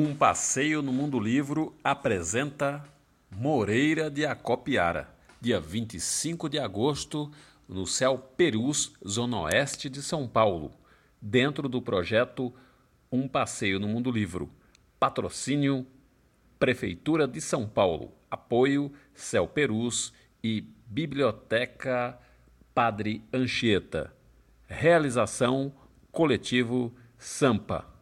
Um passeio no mundo livro apresenta Moreira de Acopiara, dia 25 de agosto, no céu Perus, zona oeste de São Paulo, dentro do projeto Um passeio no mundo livro. Patrocínio Prefeitura de São Paulo. Apoio Céu Perus e Biblioteca Padre Anchieta. Realização Coletivo Sampa.